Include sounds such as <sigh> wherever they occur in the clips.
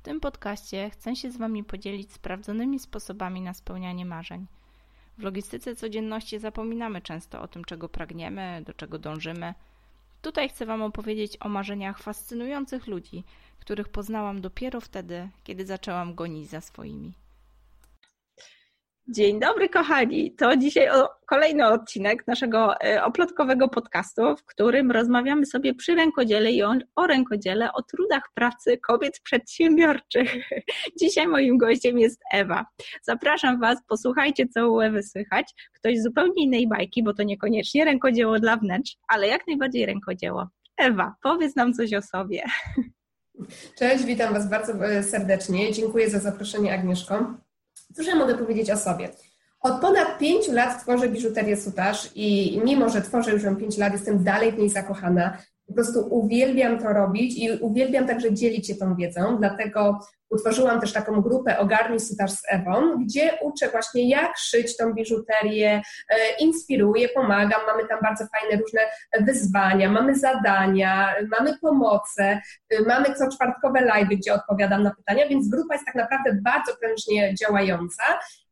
W tym podcaście chcę się z Wami podzielić sprawdzonymi sposobami na spełnianie marzeń. W logistyce codzienności zapominamy często o tym, czego pragniemy, do czego dążymy. Tutaj chcę Wam opowiedzieć o marzeniach fascynujących ludzi, których poznałam dopiero wtedy, kiedy zaczęłam gonić za swoimi. Dzień dobry, kochani. To dzisiaj kolejny odcinek naszego e, oplotkowego podcastu, w którym rozmawiamy sobie przy rękodziele i o, o rękodziele, o trudach pracy kobiet przedsiębiorczych. <laughs> Dzisiaj moim gościem jest Ewa. Zapraszam Was, posłuchajcie, co u Ewy słychać. Ktoś z zupełnie innej bajki, bo to niekoniecznie rękodzieło dla wnętrz, ale jak najbardziej rękodzieło. Ewa, powiedz nam coś o sobie. <laughs> Cześć, witam Was bardzo e, serdecznie. Dziękuję za zaproszenie, Agnieszko. Cóż ja mogę powiedzieć o sobie? Od ponad pięciu lat tworzę biżuterię sutaż i mimo, że tworzę już ją pięć lat, jestem dalej w niej zakochana. Po prostu uwielbiam to robić i uwielbiam także dzielić się tą wiedzą, dlatego utworzyłam też taką grupę Ogarnij Sutaż z Ewą, gdzie uczę właśnie jak szyć tą biżuterię, e, inspiruję, pomagam, mamy tam bardzo fajne różne wyzwania, mamy zadania, mamy pomoce, e, mamy co czwartkowe live, gdzie odpowiadam na pytania, więc grupa jest tak naprawdę bardzo prężnie działająca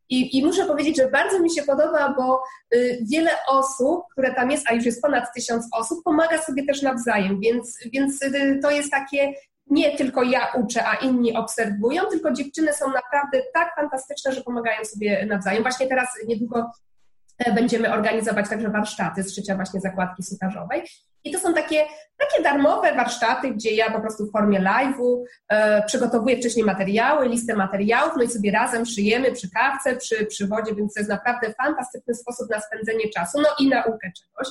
i, I, muszę powiedzieć, że bardzo mi się podoba, bo y, wiele osób, które tam jest, a już jest ponad tysiąc osób, pomaga sobie też nawzajem, więc, więc y, to jest takie nie tylko ja uczę, a inni obserwują, tylko dziewczyny są naprawdę tak fantastyczne, że pomagają sobie nawzajem. Właśnie teraz niedługo e, będziemy organizować także warsztaty z szycia właśnie zakładki sutażowej. I to są takie, takie darmowe warsztaty, gdzie ja po prostu w formie live'u e, przygotowuję wcześniej materiały, listę materiałów, no i sobie razem szyjemy przy kawce, przy, przy wodzie, więc to jest naprawdę fantastyczny sposób na spędzenie czasu, no i naukę czegoś.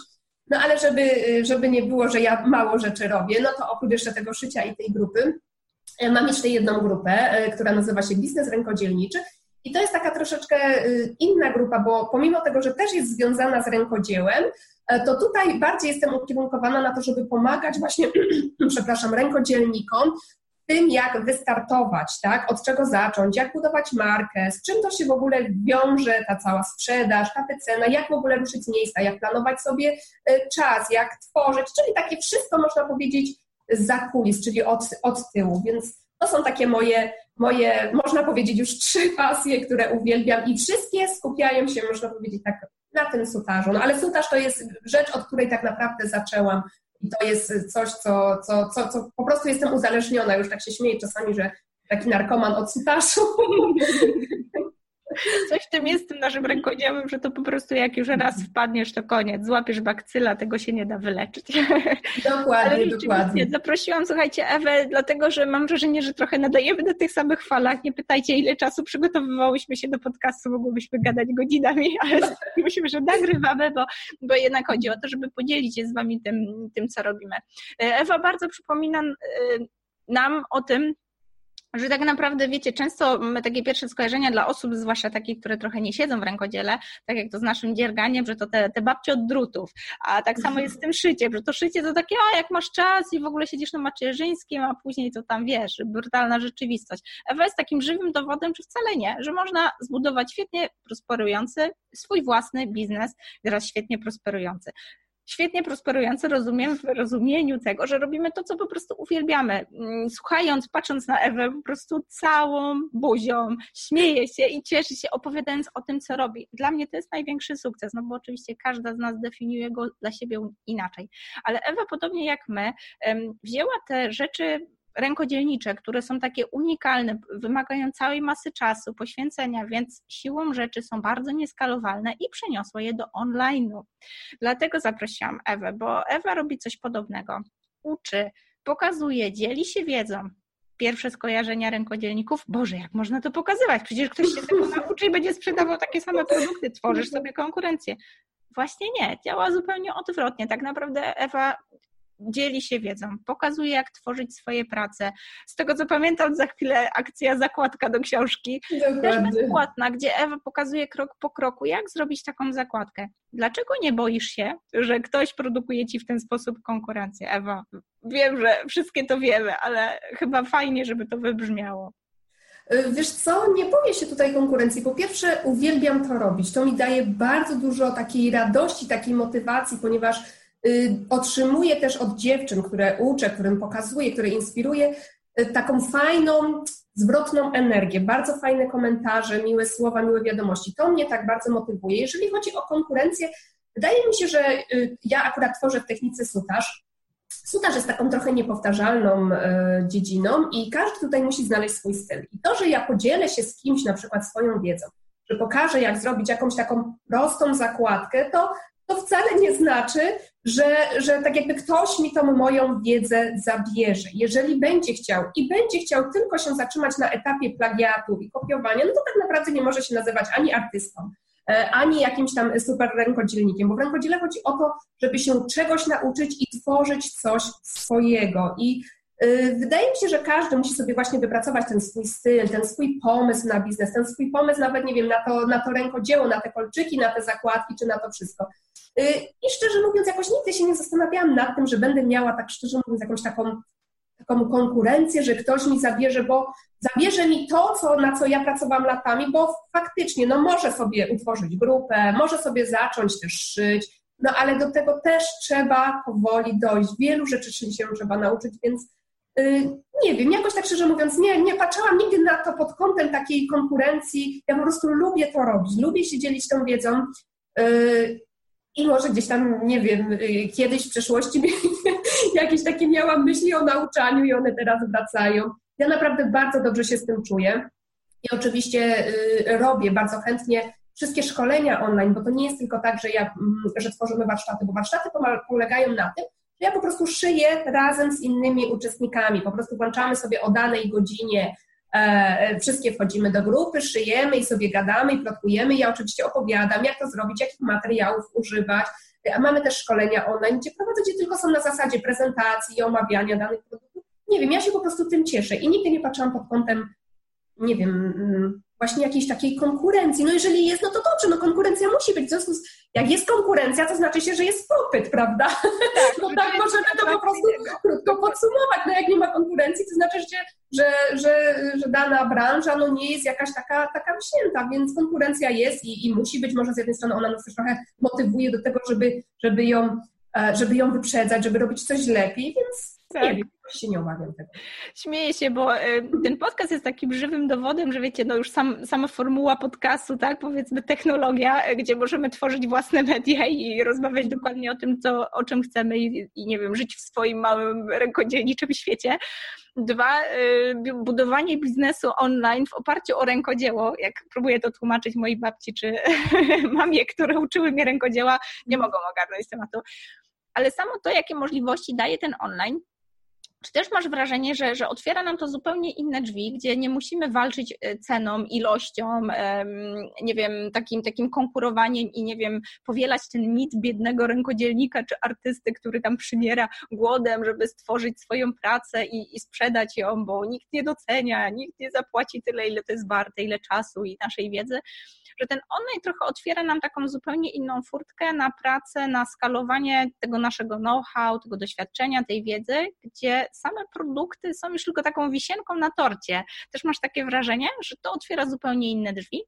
No ale żeby, żeby nie było, że ja mało rzeczy robię, no to oprócz jeszcze tego szycia i tej grupy, e, mam jeszcze jedną grupę, e, która nazywa się Biznes Rękodzielniczy. I to jest taka troszeczkę e, inna grupa, bo pomimo tego, że też jest związana z rękodziełem, to tutaj bardziej jestem ukierunkowana na to, żeby pomagać właśnie, <clears throat> przepraszam, rękodzielnikom tym, jak wystartować, tak? Od czego zacząć, jak budować markę, z czym to się w ogóle wiąże, ta cała sprzedaż, ta wycena, jak w ogóle ruszyć z miejsca, jak planować sobie e, czas, jak tworzyć, czyli takie wszystko można powiedzieć za kulis, czyli od, od tyłu, więc to są takie moje, moje, można powiedzieć już trzy pasje, które uwielbiam i wszystkie skupiają się, można powiedzieć tak, na tym sutażu. No ale sutaż to jest rzecz, od której tak naprawdę zaczęłam i to jest coś, co, co, co, co po prostu jestem uzależniona. Już tak się śmieję czasami, że taki narkoman od sutaszu. <laughs> Coś w tym jest z tym naszym rękodziełem, że to po prostu jak już raz wpadniesz, to koniec. Złapiesz bakcyla, tego się nie da wyleczyć. Dokładnie, dokładnie. Zaprosiłam, słuchajcie, Ewę, dlatego, że mam wrażenie, że trochę nadajemy na tych samych falach. Nie pytajcie, ile czasu przygotowywałyśmy się do podcastu, mogłybyśmy gadać godzinami, <laughs> ale musimy, że nagrywamy, bo, bo jednak chodzi o to, żeby podzielić się z wami tym, tym co robimy. Ewa bardzo przypomina y, nam o tym, że tak naprawdę, wiecie, często takie pierwsze skojarzenia dla osób, zwłaszcza takich, które trochę nie siedzą w rękodziele, tak jak to z naszym dzierganiem, że to te, te babcie od drutów, a tak samo jest z tym szyciem, że to szycie to takie, a jak masz czas i w ogóle siedzisz na macierzyńskim, a później to tam, wiesz, brutalna rzeczywistość. Ewa jest takim żywym dowodem, że wcale nie, że można zbudować świetnie prosperujący swój własny biznes, teraz świetnie prosperujący świetnie prosperujący rozumiem w rozumieniu tego, że robimy to, co po prostu uwielbiamy. Mm, słuchając, patrząc na Ewę, po prostu całą buzią śmieje się i cieszy się, opowiadając o tym, co robi. Dla mnie to jest największy sukces, no bo oczywiście każda z nas definiuje go dla siebie inaczej. Ale Ewa, podobnie jak my, wzięła te rzeczy rękodzielnicze, które są takie unikalne, wymagają całej masy czasu, poświęcenia, więc siłą rzeczy są bardzo nieskalowalne i przeniosła je do online'u. Dlatego zaprosiłam Ewę, bo Ewa robi coś podobnego. Uczy, pokazuje, dzieli się wiedzą, pierwsze skojarzenia rękodzielników, Boże, jak można to pokazywać? Przecież ktoś się tego nauczy i będzie sprzedawał takie same produkty, tworzysz sobie konkurencję. Właśnie nie, działa zupełnie odwrotnie. Tak naprawdę Ewa dzieli się wiedzą, pokazuje, jak tworzyć swoje prace. Z tego, co pamiętam, za chwilę akcja zakładka do książki, Dokładnie. też bezpłatna, gdzie Ewa pokazuje krok po kroku, jak zrobić taką zakładkę. Dlaczego nie boisz się, że ktoś produkuje ci w ten sposób konkurencję? Ewa, wiem, że wszystkie to wiemy, ale chyba fajnie, żeby to wybrzmiało. Y, wiesz co, nie boję się tutaj konkurencji. Po pierwsze, uwielbiam to robić. To mi daje bardzo dużo takiej radości, takiej motywacji, ponieważ otrzymuję też od dziewczyn, które uczę, którym pokazuję, które inspiruję, y, taką fajną, zwrotną energię, bardzo fajne komentarze, miłe słowa, miłe wiadomości. To mnie tak bardzo motywuje. Jeżeli chodzi o konkurencję, wydaje mi się, że y, ja akurat tworzę w technice sutaż. Sutaż jest taką trochę niepowtarzalną y, dziedziną i każdy tutaj musi znaleźć swój styl. I to, że ja podzielę się z kimś na przykład swoją wiedzą, że pokażę, jak zrobić jakąś taką prostą zakładkę, to to wcale nie znaczy, że, że tak jakby ktoś mi tą moją wiedzę zabierze. Jeżeli będzie chciał i będzie chciał tylko się zatrzymać na etapie plagiatu i kopiowania, no to tak naprawdę nie może się nazywać ani artystą, e, ani jakimś tam super rękodzielnikiem, bo w rękodziele chodzi o to, żeby się czegoś nauczyć i tworzyć coś swojego. I y, Wydaje mi się, że każdy musi sobie właśnie wypracować ten swój styl, ten swój pomysł na biznes, ten swój pomysł nawet, nie wiem, na to, na to rękodzieło, na te kolczyki, na te zakładki, czy na to wszystko. Y, I szczerze mówiąc, jakoś nigdy się nie zastanawiałam nad tym, że będę miała, tak szczerze mówiąc, jakąś taką, taką konkurencję, że ktoś mi zabierze, bo zabierze mi to, co, na co ja pracowałam latami, bo faktycznie, no może sobie utworzyć grupę, może sobie zacząć też szyć, no ale do tego też trzeba powoli dojść. Wielu rzeczy się trzeba nauczyć, więc yy, nie wiem, jakoś tak szczerze mówiąc, nie, nie patrzyłam nigdy na to pod kątem takiej konkurencji. Ja po prostu lubię to robić, lubię się dzielić tą wiedzą. Yy, i może gdzieś tam, nie wiem, y, kiedyś w przeszłości <laughs> jakieś takie miałam myśli o nauczaniu i one teraz wracają. Ja naprawdę bardzo dobrze się z tym czuję. I oczywiście y, robię bardzo chętnie wszystkie szkolenia online, bo to nie jest tylko tak, że, ja, mm, że tworzymy warsztaty, bo warsztaty polegają na tym, że ja po prostu szyję razem z innymi uczestnikami. Po prostu włączamy sobie o danej godzinie wszystkie wchodzimy do grupy, szyjemy i sobie gadamy i plotkujemy. Ja oczywiście opowiadam, jak to zrobić, jakich materiałów używać. A mamy też szkolenia online, gdzie prowadzę, gdzie tylko są na zasadzie prezentacji i omawiania danych produktów. Nie wiem, ja się po prostu tym cieszę i nigdy nie patrzyłam pod kątem, nie wiem, mm, właśnie jakiejś takiej konkurencji. No jeżeli jest, no to dobrze, no konkurencja musi być. W związku z, jak jest konkurencja, to znaczy się, że jest popyt, prawda? Tak, <laughs> no tak możemy to po prostu krótko podsumować. No jak nie ma konkurencji, to znaczy, że, że, że, że dana branża no nie jest jakaś taka, taka wsięta, więc konkurencja jest i, i musi być. Może z jednej strony ona nas też trochę motywuje do tego, żeby, żeby, ją, e, żeby ją wyprzedzać, żeby robić coś lepiej, więc tak. nie się nie obawiam tego. Śmieję się, bo e, ten podcast jest takim żywym dowodem, że wiecie, no już sam, sama formuła podcastu, tak, powiedzmy technologia, e, gdzie możemy tworzyć własne media i rozmawiać dokładnie o tym, co, o czym chcemy i, i nie wiem, żyć w swoim małym rękodzielniczym świecie. Dwa, e, budowanie biznesu online w oparciu o rękodzieło, jak próbuję to tłumaczyć mojej babci czy <laughs> mamie, które uczyły mnie rękodzieła, nie mogą ogarnąć tematu. Ale samo to, jakie możliwości daje ten online, czy też masz wrażenie, że, że otwiera nam to zupełnie inne drzwi, gdzie nie musimy walczyć e, ceną, ilością, nie wiem, takim, takim konkurowaniem i nie wiem, powielać ten mit biednego rękodzielnika czy artysty, który tam przymiera głodem, żeby stworzyć swoją pracę i, i sprzedać ją, bo nikt nie docenia, nikt nie zapłaci tyle, ile to jest warte, ile czasu i naszej wiedzy, że ten online trochę otwiera nam taką zupełnie inną furtkę na pracę, na skalowanie tego naszego know-how, tego doświadczenia, tej wiedzy, gdzie same produkty są już tylko taką wisienką na torcie. Też masz takie wrażenie, że to otwiera zupełnie inne drzwi?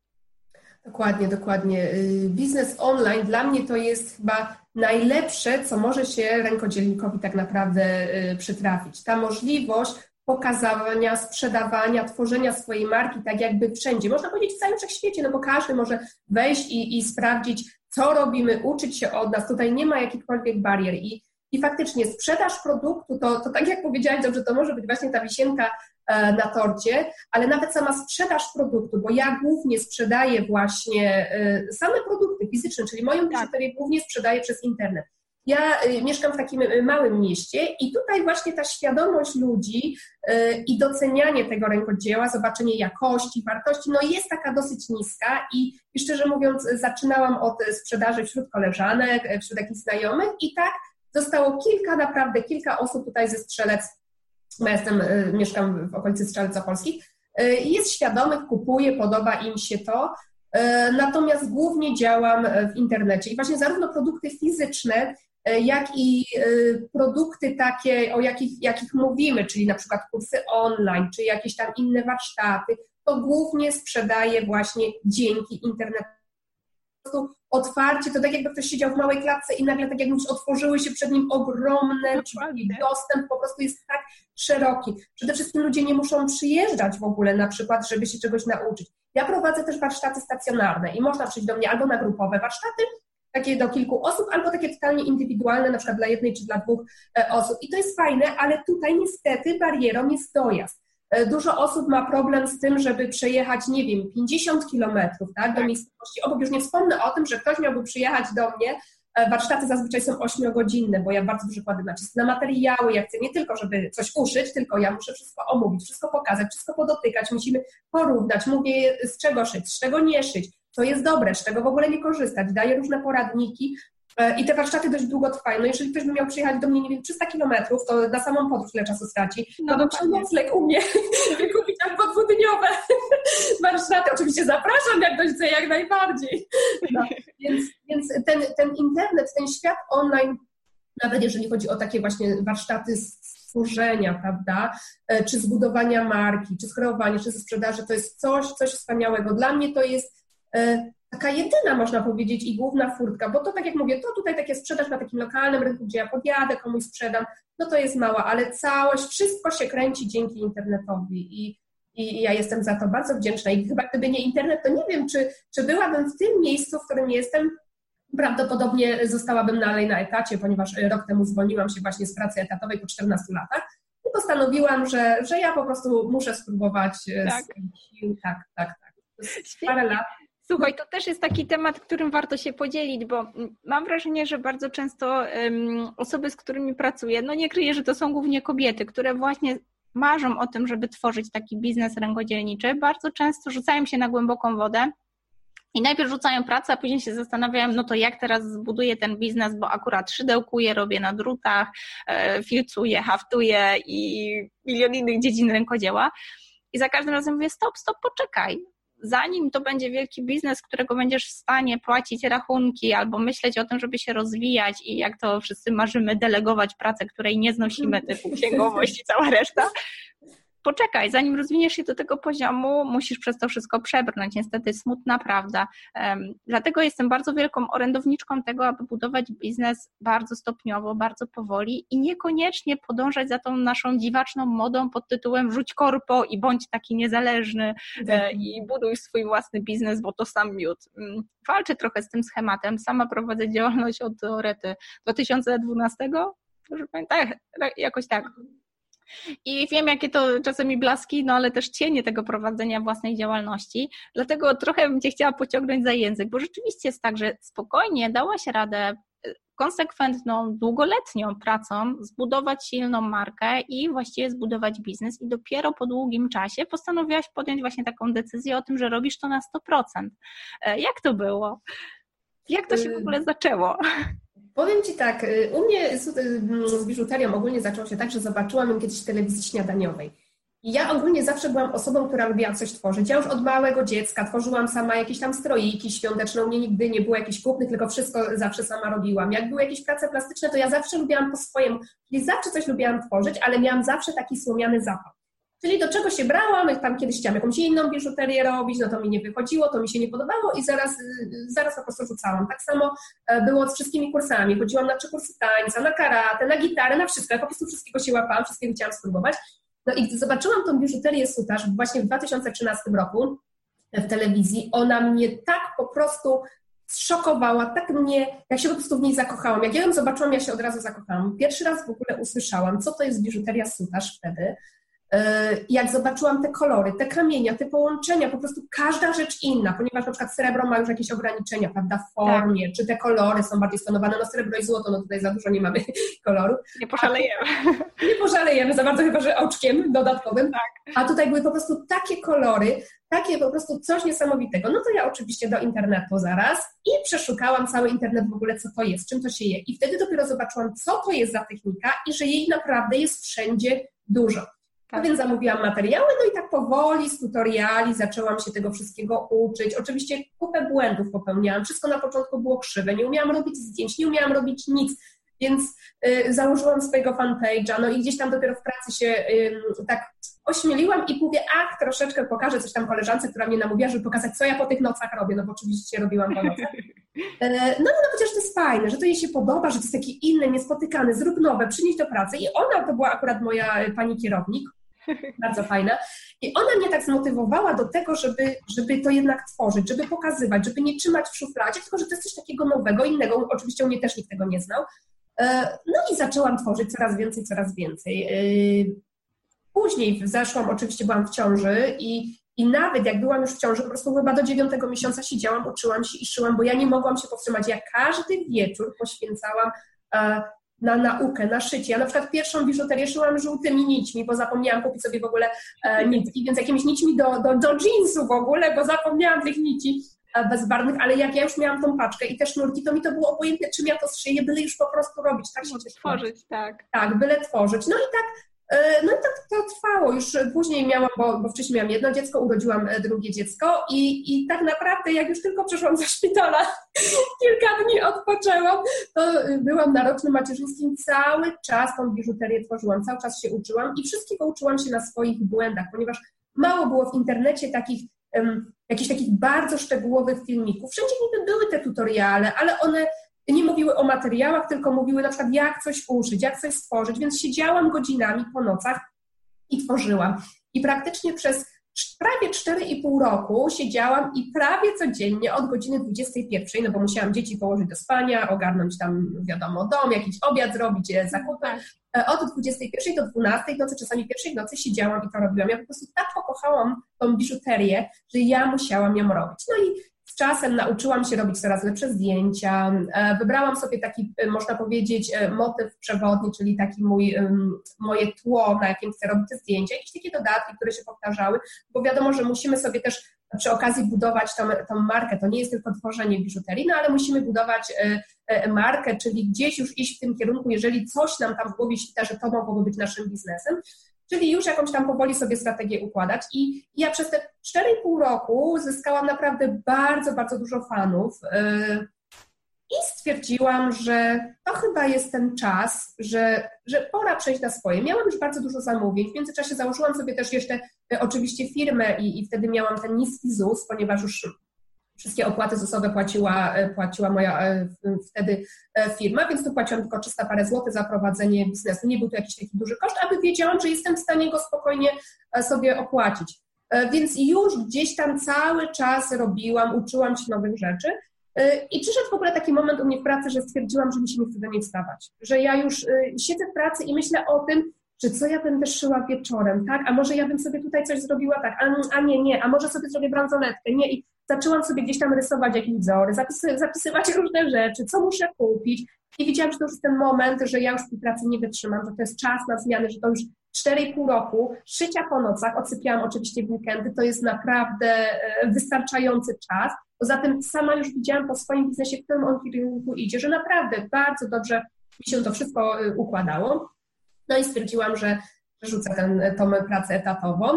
Dokładnie, dokładnie. Y, biznes online dla mnie to jest chyba najlepsze, co może się rękodzielnikowi tak naprawdę y, przytrafić. Ta możliwość pokazywania, sprzedawania, tworzenia swojej marki tak jakby wszędzie. Można powiedzieć w całym wszechświecie, no bo każdy może wejść i, i sprawdzić, co robimy, uczyć się od nas. Tutaj nie ma jakichkolwiek barier. I, i faktycznie sprzedaż produktu, to, to tak jak powiedziałeś dobrze, to może być właśnie ta wisienka e, na torcie, ale nawet sama sprzedaż produktu, bo ja głównie sprzedaję właśnie e, same produkty fizyczne, czyli moją tak. biżuterię głównie sprzedaję przez internet. Ja y, mieszkam w takim małym mieście i tutaj właśnie ta świadomość ludzi i docenianie tego rękodzieła, zobaczenie jakości, wartości, no jest taka dosyć niska i, i szczerze mówiąc zaczynałam od sprzedaży wśród koleżanek, wśród jakichś znajomych i tak zostało kilka, naprawdę kilka osób tutaj ze Strzelec, ja jestem, mieszkam w okolicy Strzelec Opolskich, jest świadomych, kupuje, podoba im się to, Natomiast głównie działam w internecie. I właśnie zarówno produkty fizyczne, jak i produkty takie, o jakich, jakich mówimy, czyli na przykład kursy online, czy jakieś tam inne warsztaty, to głównie sprzedaję właśnie dzięki internetowi prostu otwarcie, to tak jakby ktoś siedział w małej klatce i nagle tak jak mówisz, otworzyły się przed nim ogromne drzwi. Dostęp po prostu jest tak szeroki. Przede wszystkim ludzie nie muszą przyjeżdżać w ogóle na przykład, żeby się czegoś nauczyć. Ja prowadzę też warsztaty stacjonarne i można przyjść do mnie albo na grupowe warsztaty, takie do kilku osób, albo takie totalnie indywidualne, na przykład dla jednej czy dla dwóch e, osób. I to jest fajne, ale tutaj niestety barierą jest dojazd. E, dużo osób ma problem z tym, żeby przejechać, nie wiem, 50 kilometrów tak, do tak. miejscowości obok. Już nie wspomnę o tym, że ktoś miałby przyjechać do mnie. E, warsztaty zazwyczaj są 8-godzinne, bo ja bardzo dużo kładę nacisk na materiały. Ja chcę nie tylko, żeby coś uszyć, tylko ja muszę wszystko omówić, wszystko pokazać, wszystko podotykać. Musimy porównać. Mówię, z czego szyć, z czego nie szyć, co jest dobre, z czego w ogóle nie korzystać. Daję różne poradniki, I te warsztaty dość długo trwają. No jeżeli ktoś by miał przyjechać do mnie, nie wiem, 300 kilometrów, to na samą podróż ile czasu straci? No, no to nocleg u mnie wykupić albo dwudniowe warsztaty. Oczywiście zapraszam, jak ktoś chce, jak najbardziej. No, <laughs> więc więc ten, ten internet, ten świat online, nawet jeżeli chodzi o takie właśnie warsztaty stworzenia, prawda, e, czy zbudowania marki, czy skreowania, czy ze sprzedaży, to jest coś, coś wspaniałego. Dla mnie to jest e, taka jedyna, można powiedzieć, i główna furtka, bo to tak jak mówię, to tutaj takie sprzedaż na takim lokalnym rynku, gdzie ja podjadę, komuś sprzedam, no to jest mała, ale całość, wszystko się kręci dzięki internetowi i, i ja jestem za to bardzo wdzięczna i chyba gdyby nie internet, to nie wiem, czy, czy byłabym w tym miejscu, w którym jestem, prawdopodobnie zostałabym dalej na etacie, ponieważ rok temu zwolniłam się właśnie z pracy etatowej po 14 latach i postanowiłam, że, że ja po prostu muszę spróbować e, tak. sił, tak, tak, tak. Parę lat Słuchaj, to też jest taki temat, którym warto się podzielić, bo mam wrażenie, że bardzo często osoby, z którymi pracuję, no nie kryję, że to są głównie kobiety, które właśnie marzą o tym, żeby tworzyć taki biznes rękodzielniczy, bardzo często rzucają się na głęboką wodę i najpierw rzucają pracę, a później się zastanawiają, no to jak teraz zbuduję ten biznes, bo akurat szydełkuję, robię na drutach, e, filcuję, haftuję i milion innych dziedzin rękodzieła. I za każdym razem mówię, stop, stop, poczekaj zanim to będzie wielki biznes, którego będziesz w stanie płacić rachunki albo myśleć o tym, żeby się rozwijać i jak to wszyscy marzymy, delegować pracę, której nie znosimy, typu księgowość i cała reszta, poczekaj, zanim rozwiniesz się do tego poziomu, musisz przez to wszystko przebrnąć. Niestety smutna prawda. Dlatego jestem bardzo wielką orędowniczką tego, aby budować biznes bardzo stopniowo, bardzo powoli i niekoniecznie podążać za tą naszą dziwaczną modą pod tytułem rzuć korpo i bądź taki niezależny e, i buduj swój własny biznes, bo to sam miód. Mm, walczę trochę z tym schematem. Sama prowadzę działalność od teorety 2012, proszę pamiętać, tak, jakoś tak. I wiem, jakie to czasami blaski, no ale też cienie tego prowadzenia własnej działalności. Dlatego trochę bym Cię chciała pociągnąć za język, bo rzeczywiście jest tak, że spokojnie dałaś radę y, konsekwentną, długoletnią pracą zbudować silną markę i właściwie zbudować biznes i dopiero po długim czasie postanowiłaś podjąć właśnie taką decyzję o tym, że robisz to na 100%. E, jak to było? Jak to się w ogóle zaczęło? Powiem Ci tak, y, u mnie z, y, z biżuterią ogólnie zaczęło się tak, że zobaczyłam ją kiedyś w telewizji śniadaniowej. I ja ogólnie zawsze byłam osobą, która lubiła coś tworzyć. Ja już od małego dziecka tworzyłam sama jakieś tam stroiki świąteczne. U mnie nigdy nie było jakichś kupnych, tylko wszystko zawsze sama robiłam. Jak były jakieś prace plastyczne, to ja zawsze lubiłam po swojemu. Czyli zawsze coś lubiłam tworzyć, ale miałam zawsze taki słomiany zapał. Czyli do czego się brałam, tam kiedyś chciałam jakąś inną biżuterię robić, no to mi nie wychodziło, to mi się nie podobało i zaraz, zaraz po prostu rzucałam. Tak samo e, było z wszystkimi kursami. Chodziłam na trzy kursy tańca, na karate, na gitarę, na wszystko. Ja po prostu wszystkiego się łapałam, wszystkiego chciałam spróbować. No i gdy zobaczyłam tą biżuterię Sutaż właśnie w 2013 roku w telewizji, ona mnie tak po prostu zszokowała, tak mnie, ja się po prostu w niej zakochałam. Jak ja ją zobaczyłam, ja się od razu zakochałam. Pierwszy raz w ogóle usłyszałam, co to jest biżuteria Sutaż wtedy. E, jak zobaczyłam te kolory, te kamienia, te połączenia, po prostu każda rzecz inna, ponieważ na przykład srebro ma już jakieś ograniczenia, prawda, w formie, tak. czy te kolory są bardziej stonowane, no srebro i złoto, no tutaj za dużo nie mamy <laughs> kolorów. Nie poszalejemy. Nie poszalejemy za bardzo, chyba że oczkiem dodatkowym. Tak. A tutaj były po prostu takie kolory, takie po prostu coś niesamowitego. No to ja oczywiście do internetu zaraz i przeszukałam cały internet w ogóle, co to jest, czym to się je. I wtedy dopiero zobaczyłam, co to jest za technika i że jej naprawdę jest wszędzie dużo. No więc zamówiłam materiały, no i tak powoli z tutoriali zaczęłam się tego wszystkiego uczyć. Oczywiście kupę błędów popełniałam, wszystko na początku było krzywe, nie umiałam robić zdjęć, nie umiałam robić nic, więc y, założyłam swojego fanpage'a, no i gdzieś tam dopiero w pracy się y, tak ośmieliłam i mówię, ach, troszeczkę pokażę coś tam koleżance, która mnie namówiła, żeby pokazać, co ja po tych nocach robię, no bo oczywiście robiłam po nocach. E, no, no, no chociaż to jest fajne, że to jej się podoba, że to jest takie inne, niespotykane, zrób nowe, przynieść do pracy. I ona, to była akurat moja pani kierownik, <laughs> bardzo fajna. I ona mnie tak zmotywowała do tego, żeby, żeby to jednak tworzyć, żeby pokazywać, żeby nie trzymać w szufladzie, tylko że to jest coś takiego nowego, innego. Oczywiście u mnie też nikt tego nie znał. E, no i zaczęłam tworzyć coraz więcej, coraz więcej. E, później zeszłam, oczywiście byłam w ciąży i, i nawet jak byłam już w ciąży, po prostu chyba do dziewiątego miesiąca siedziałam, uczyłam się i szyłam, bo ja nie mogłam się powstrzymać. Ja każdy wieczór poświęcałam e, na naukę, na szycie. Ja na przykład pierwszą biżuterię szyłam żółtymi nićmi, bo zapomniałam kupić sobie w ogóle e, nitki, więc jakimiś nićmi do, do, do jeansu w ogóle, bo zapomniałam tych nici e, bezbarwnych, ale jak ja już miałam tą paczkę i te sznurki, to mi to było obojętne, czym ja to szyję, byle już po prostu robić. Tak się Tworzyć, tak. Tak, byle tworzyć. No i tak no i tak to trwało. Już później miałam, bo, bo wcześniej miałam jedno dziecko, urodziłam e, drugie dziecko i, i tak naprawdę jak już tylko przeszłam ze szpitala, <laughs> kilka dni odpoczęłam, to e, byłam na rocznym macierzyńskim, cały czas tą biżuterię tworzyłam, cały czas się uczyłam i wszystkiego uczyłam się na swoich błędach, ponieważ mało było w internecie takich um, jakichś takich bardzo szczegółowych filmików. Wszędzie niby były te tutoriale, ale one nie mówiły o materiałach, tylko mówiły na przykład jak coś uszyć, jak coś stworzyć, więc siedziałam godzinami po nocach i tworzyłam. I praktycznie przez prawie 4,5 roku siedziałam i prawie codziennie od godziny 21, no bo musiałam dzieci położyć do spania, ogarnąć tam, wiadomo, dom, jakiś obiad zrobić, e, zakupy. E, od 21 do 12 nocy, czasami pierwszej nocy siedziałam i to robiłam. Ja po prostu tak pokochałam tą biżuterię, że ja musiałam ją robić. No i czasem nauczyłam się robić coraz lepsze zdjęcia. E, wybrałam sobie taki, e, można powiedzieć, e, motyw przewodni, czyli taki mój, moje tło, na jakim chcę robić te zdjęcia, jakieś takie dodatki, które się powtarzały, bo wiadomo, że musimy sobie też przy okazji budować tą, tą markę. To nie jest tylko tworzenie biżuterii, no ale musimy budować markę, czyli gdzieś już iść w tym kierunku, jeżeli coś nam tam w głowie świta, że to mogłoby być naszym biznesem, czyli już jakąś tam powoli sobie strategię układać. I ja przez te 4,5 roku zyskałam naprawdę bardzo, bardzo dużo fanów. Y, I stwierdziłam, że to chyba jest ten czas, że, że pora przejść na swoje. Miałam już bardzo dużo zamówień. W międzyczasie założyłam sobie też jeszcze y, oczywiście firmę i, i wtedy miałam ten niski ZUS, ponieważ już wszystkie opłaty ZUS-owe płaciła, e, płaciła moja e, wtedy e, firma, więc tu płaciłam tylko 300 parę złotych za prowadzenie biznesu. Nie był to jakiś taki duży koszt, aby wiedziałam, że jestem w stanie go spokojnie sobie opłacić. Więc już gdzieś tam cały czas robiłam, uczyłam się nowych rzeczy. I przyszedł w ogóle taki moment u mnie w pracy, że stwierdziłam, że mi się nie chce do niej wstawać. Że ja już siedzę w pracy i myślę o tym, że co ja będę szyła wieczorem, tak? A może ja bym sobie tutaj coś zrobiła tak, a, a nie, nie, a może sobie zrobię bransoletkę, nie. I zaczęłam sobie gdzieś tam rysować jakieś wzory, zapisy, zapisywać <laughs> różne rzeczy, co muszę kupić. I widziałam, że to już ten moment, że ja już tej pracy nie wytrzymam, że to jest czas na zmiany, że to już 4,5 roku szycia po nocach, odsypiałam oczywiście w weekendy, to jest naprawdę e, wystarczający czas. Poza tym sama już widziałam po swoim biznesie, w którym on kierunku idzie, że naprawdę bardzo dobrze mi się to wszystko e, układało. No i stwierdziłam, że rzucę tą pracę etatową.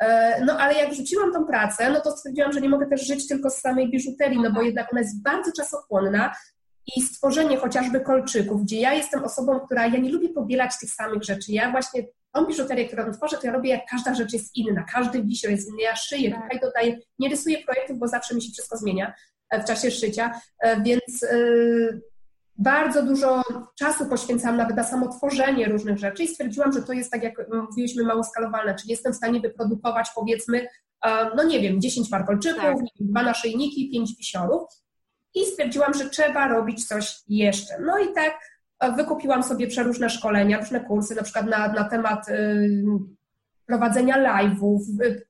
E, no ale jak rzuciłam tą pracę, no to stwierdziłam, że nie mogę też żyć tylko z samej biżuterii, no bo jednak ona jest bardzo czasochłonna i stworzenie chociażby kolczyków, gdzie ja jestem osobą, która, ja nie lubię powielać tych samych rzeczy. Ja właśnie tą biżuterię, którą tworzę, to ja robię jak każda rzecz jest inna, każdy wisior jest inny, ja szyję, tak. tutaj dodaję, nie rysuję projektów, bo zawsze mi się wszystko zmienia e, w czasie szycia, e, więc bardzo dużo czasu poświęcałam nawet na samotworzenie różnych rzeczy i stwierdziłam, że to jest tak, jak mówiliśmy, mało skalowalne, czyli jestem w stanie wyprodukować powiedzmy, no nie wiem, 10 par kolczyków, tak. dwa naszyjniki, pięć wisiorów i stwierdziłam, że trzeba robić coś jeszcze. No i tak e, wykupiłam sobie przeróżne szkolenia, różne kursy, na przykład na, na temat y, prowadzenia live'ów,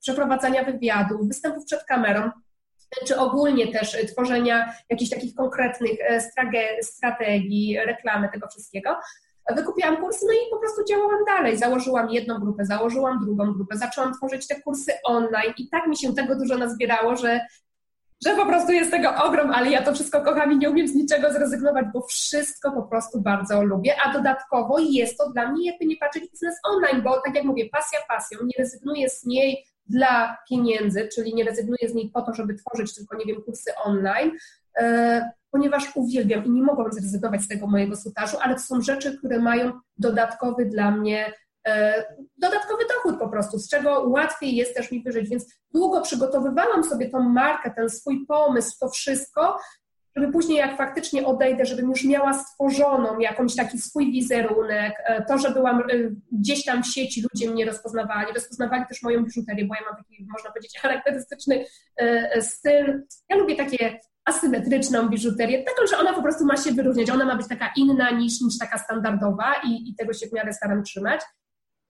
przeprowadzania wywiadów, występów przed kamerą czy ogólnie też tworzenia jakichś takich konkretnych e, strategii, reklamy tego wszystkiego. Wykupiłam kursy, no i po prostu działałam dalej. Założyłam jedną grupę, założyłam drugą grupę, zaczęłam tworzyć te kursy online i tak mi się tego dużo nazbierało, że, że po prostu jest tego ogrom, ale ja to wszystko kocham i nie umiem z niczego zrezygnować, bo wszystko po prostu bardzo lubię, a dodatkowo jest to dla mnie, jakby nie patrzeć, biznes online, bo tak jak mówię, pasja pasją, nie rezygnuję z niej dla pieniędzy, czyli nie rezygnuję z niej po to, żeby tworzyć tylko, nie wiem, kursy online, e, ponieważ uwielbiam i nie mogłam zrezygnować z tego mojego sutażu, ale to są rzeczy, które mają dodatkowy dla mnie, e, dodatkowy dochód po prostu, z czego łatwiej jest też mi wyżyć, więc długo przygotowywałam sobie tą markę, ten swój pomysł, to wszystko żeby później jak faktycznie odejdę, żebym już miała stworzoną jakąś taki swój wizerunek, e, to, że byłam e, gdzieś tam w sieci, ludzie mnie rozpoznawali, rozpoznawali też moją biżuterię, bo ja mam taki, można powiedzieć, charakterystyczny e, styl. Ja lubię takie asymetryczną biżuterię, taką, że ona po prostu ma się wyróżniać, ona ma być taka inna niż, niż taka standardowa i, i tego się w miarę staram trzymać.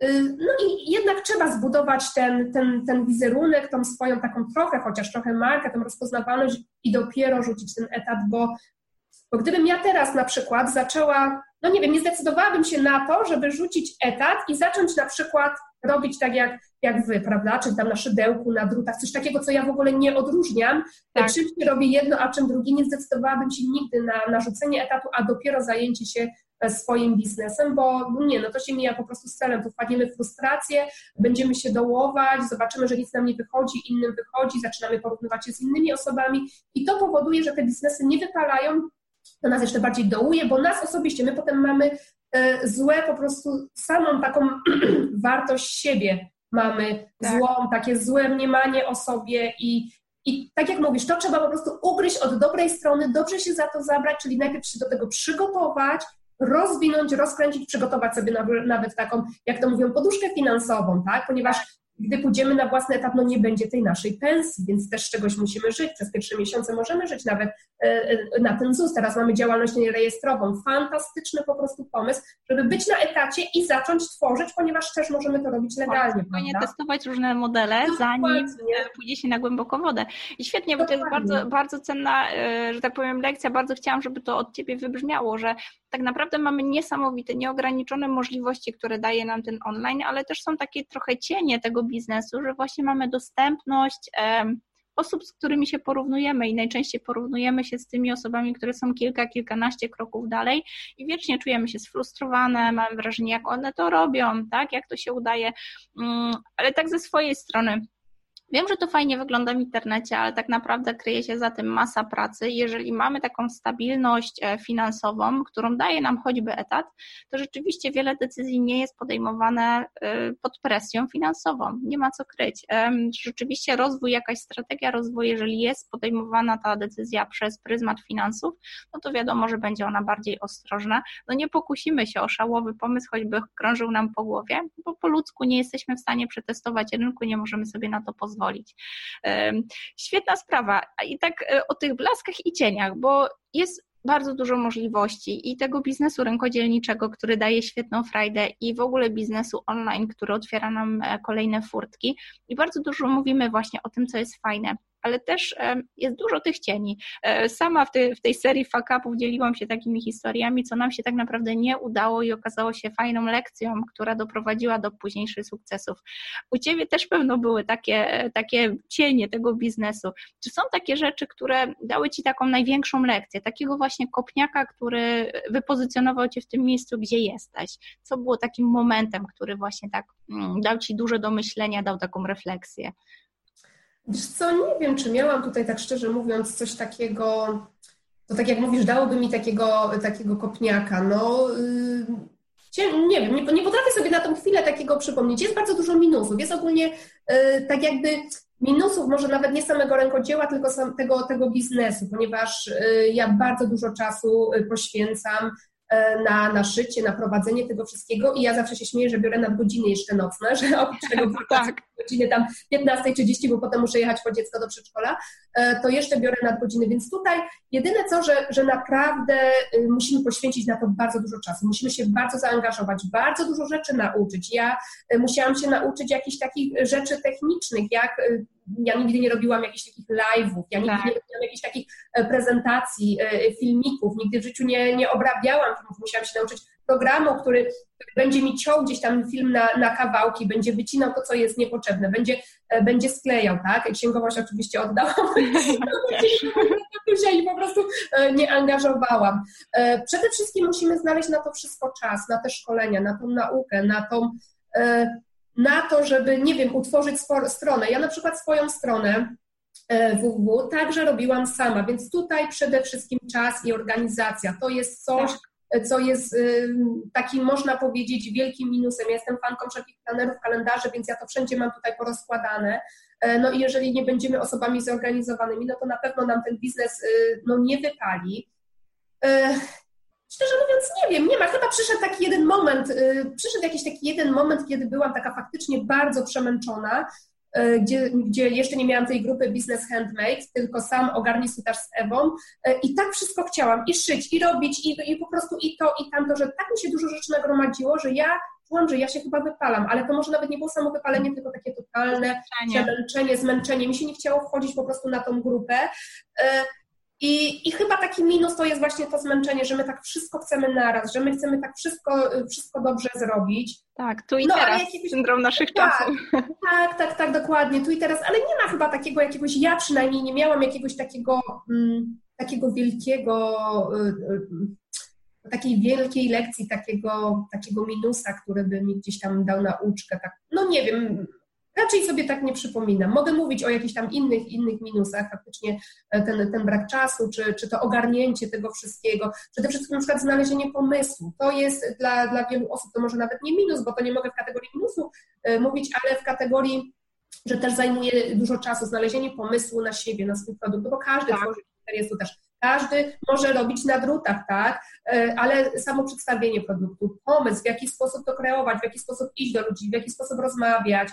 Y, no i jednak trzeba zbudować ten, ten, ten wizerunek, tą swoją taką trochę, chociaż trochę markę, tą rozpoznawalność i dopiero rzucić ten etat, bo, bo gdybym ja teraz na przykład zaczęła, no nie wiem, nie zdecydowałabym się na to, żeby rzucić etat i zacząć na przykład robić tak jak, jak wy, prawda? Czyli tam na szydełku, na drutach, coś takiego, co ja w ogóle nie odróżniam. Tak. Czym się robi jedno, a czym drugie, nie zdecydowałabym się nigdy na, na rzucenie etatu, a dopiero zajęcie się swoim biznesem, bo nie, no to się mija po prostu z celem, tu wpadniemy w frustrację, będziemy się dołować, zobaczymy, że nic nam nie wychodzi, innym wychodzi, zaczynamy porównywać się z innymi osobami i to powoduje, że te biznesy nie wypalają, to nas jeszcze bardziej dołuje, bo nas osobiście, my potem mamy e, złe po prostu samą taką <clears throat> wartość siebie mamy tak. złą, takie złe mniemanie o sobie i, i tak jak mówisz, to trzeba po prostu ugryźć od dobrej strony, dobrze się za to zabrać, czyli najpierw się do tego przygotować, rozwinąć, rozkręcić, przygotować sobie nawet taką, jak to mówią, poduszkę finansową, tak? Ponieważ gdy pójdziemy na własny etap, no nie będzie tej naszej pensji, więc też z czegoś musimy żyć. Przez pierwsze miesiące możemy żyć nawet e, e, na ten ZUS. Teraz mamy działalność nierejestrową. Fantastyczny po prostu pomysł, żeby być na etacie i zacząć tworzyć, ponieważ też możemy to robić legalnie. Spokojnie testować różne modele, zanim e, pójdzie się na głęboką wodę. I świetnie, bo to jest bardzo, bardzo cenna, że tak powiem, lekcja. Bardzo chciałam, żeby to od Ciebie wybrzmiało, że tak naprawdę mamy niesamowite, nieograniczone możliwości, które daje nam ten online, ale też są takie trochę cienie tego biznesu, że właśnie mamy dostępność osób, z którymi się porównujemy i najczęściej porównujemy się z tymi osobami, które są kilka, kilkanaście kroków dalej i wiecznie czujemy się sfrustrowane, mamy wrażenie, jak one to robią, tak, jak to się udaje, mm, ale tak ze swojej strony Wiem, że to fajnie wygląda w internecie, ale tak naprawdę kryje się za tym masa pracy. Jeżeli mamy taką stabilność e, finansową, którą daje nam choćby etat, to rzeczywiście wiele decyzji nie jest podejmowane e, pod presją finansową. Nie ma co kryć. Rzeczywiście rozwój, jakaś strategia rozwoju, jeżeli jest podejmowana ta decyzja przez pryzmat finansów, no to wiadomo, że będzie ona bardziej ostrożna. No nie pokusimy się o szałowy pomysł, choćby krążył nam po głowie, bo po ludzku nie jesteśmy w stanie przetestować rynku, nie możemy sobie na to pozwolić pozwolić. Świetna sprawa. I tak e, o tych blaskach i cieniach, bo jest bardzo dużo możliwości i tego biznesu rękodzielniczego, który daje świetną frajdę i w ogóle biznesu online, który otwiera nam e, kolejne furtki i bardzo dużo mówimy właśnie o tym, co jest fajne ale też jest dużo tych cieni. E, sama w tej, w tej serii fuck upów dzieliłam się takimi historiami, co nam się tak naprawdę nie udało i okazało się fajną lekcją, która doprowadziła do późniejszych sukcesów. U Ciebie też pewno były takie, takie cienie tego biznesu. Czy są takie rzeczy, które dały Ci taką największą lekcję, takiego właśnie kopniaka, który wypozycjonował Cię w tym miejscu, gdzie jesteś? Co było takim momentem, który właśnie tak mm, dał Ci dużo do myślenia, dał taką refleksję? Wiesz co, nie wiem, czy miałam tutaj tak szczerze mówiąc coś takiego, to tak jak mówisz, dałoby mi takiego, takiego kopniaka. No, yy, nie wiem, nie, nie, potrafię sobie na tą chwilę takiego przypomnieć. Jest bardzo dużo minusów. Jest ogólnie yy, tak jakby minusów, może nawet nie samego rękodzieła, tylko sam tego, tego biznesu, ponieważ yy, ja bardzo dużo czasu y, poświęcam na, na szycie, na prowadzenie tego wszystkiego i ja zawsze się śmieję, że biorę nadgodziny jeszcze nocne, że <laughs> oprócz tego <laughs> tak. godziny tam 15.30, bo potem muszę jechać po dziecko do przedszkola, e, to jeszcze biorę nadgodziny, więc tutaj jedyne co, że, że naprawdę y, musimy poświęcić na to bardzo dużo czasu, musimy się bardzo zaangażować, bardzo dużo rzeczy nauczyć. Ja y, musiałam się nauczyć jakichś takich rzeczy technicznych, jak y, ja nigdy nie robiłam jakichś takich live'ów, ja nigdy tak. nie robiłam jakichś takich e, prezentacji, e, filmików, nigdy w życiu nie, nie obrabiałam filmów, musiałam się nauczyć programu, który będzie mi ciął gdzieś tam film na, na kawałki, będzie wycinał to, co jest niepotrzebne, będzie, e, będzie sklejał, tak? Księgowość oczywiście oddałam <laughs> i po prostu nie angażowałam. Przede wszystkim musimy znaleźć na to wszystko czas, na te szkolenia, na tą naukę, na tą na to, żeby, nie wiem, utworzyć stronę. Ja na przykład swoją stronę www e, także robiłam sama, więc tutaj przede wszystkim czas i organizacja. To jest coś, co jest takim, można powiedzieć, wielkim minusem. Ja jestem fanką wszelkich planerów, kalendarzy, więc ja to wszędzie mam tutaj porozkładane. No i jeżeli nie będziemy osobami zorganizowanymi, no to na pewno nam ten biznes no, nie wypali. Szczerze mówiąc, nie wiem, nie ma. Chyba przyszedł taki jeden moment, przyszedł jakiś taki jeden moment, kiedy byłam taka faktycznie bardzo przemęczona, E, gdzie, gdzie jeszcze nie miałam tej grupy Business Handmade, tylko sam ogarnij sutarz z Ewą e, i tak wszystko chciałam i szyć, i robić, i, i po prostu i to, i tamto, że tak mi się dużo rzeczy nagromadziło, że ja czułam, że ja się chyba wypalam, ale to może nawet nie było samo wypalenie, tylko takie totalne przemęczenie, zmęczenie. Mi się nie chciało wchodzić po prostu na tą grupę. I, I chyba taki minus to jest właśnie to zmęczenie, że my tak wszystko chcemy naraz, że my chcemy tak wszystko, wszystko dobrze zrobić. Tak, tu i no, teraz, jakiegoś... syndrom naszych tak, czasów. Tak, tak, tak, dokładnie, tu i teraz, ale nie ma chyba takiego jakiegoś, ja przynajmniej nie miałam jakiegoś takiego, mm, takiego wielkiego, y, y, takiej wielkiej lekcji, takiego, takiego minusa, który by mi gdzieś tam dał nauczkę, tak, no nie wiem, Raczej sobie tak nie przypominam. Mogę mówić o jakichś tam innych, innych minusach, faktycznie e, ten, ten brak czasu, czy, czy to ogarnięcie tego wszystkiego. Przede wszystkim na przykład znalezienie pomysłu. To jest dla, dla wielu osób, to może nawet nie minus, bo to nie mogę w kategorii minusu e, mówić, ale w kategorii, że też zajmuje dużo czasu znalezienie pomysłu na siebie, na swój produkt, no bo każdy tak. tworzy też każdy może robić na drutach, tak? E, ale samo przedstawienie produktu, pomysł, w jaki sposób to kreować, w jaki sposób iść do ludzi, w jaki sposób rozmawiać,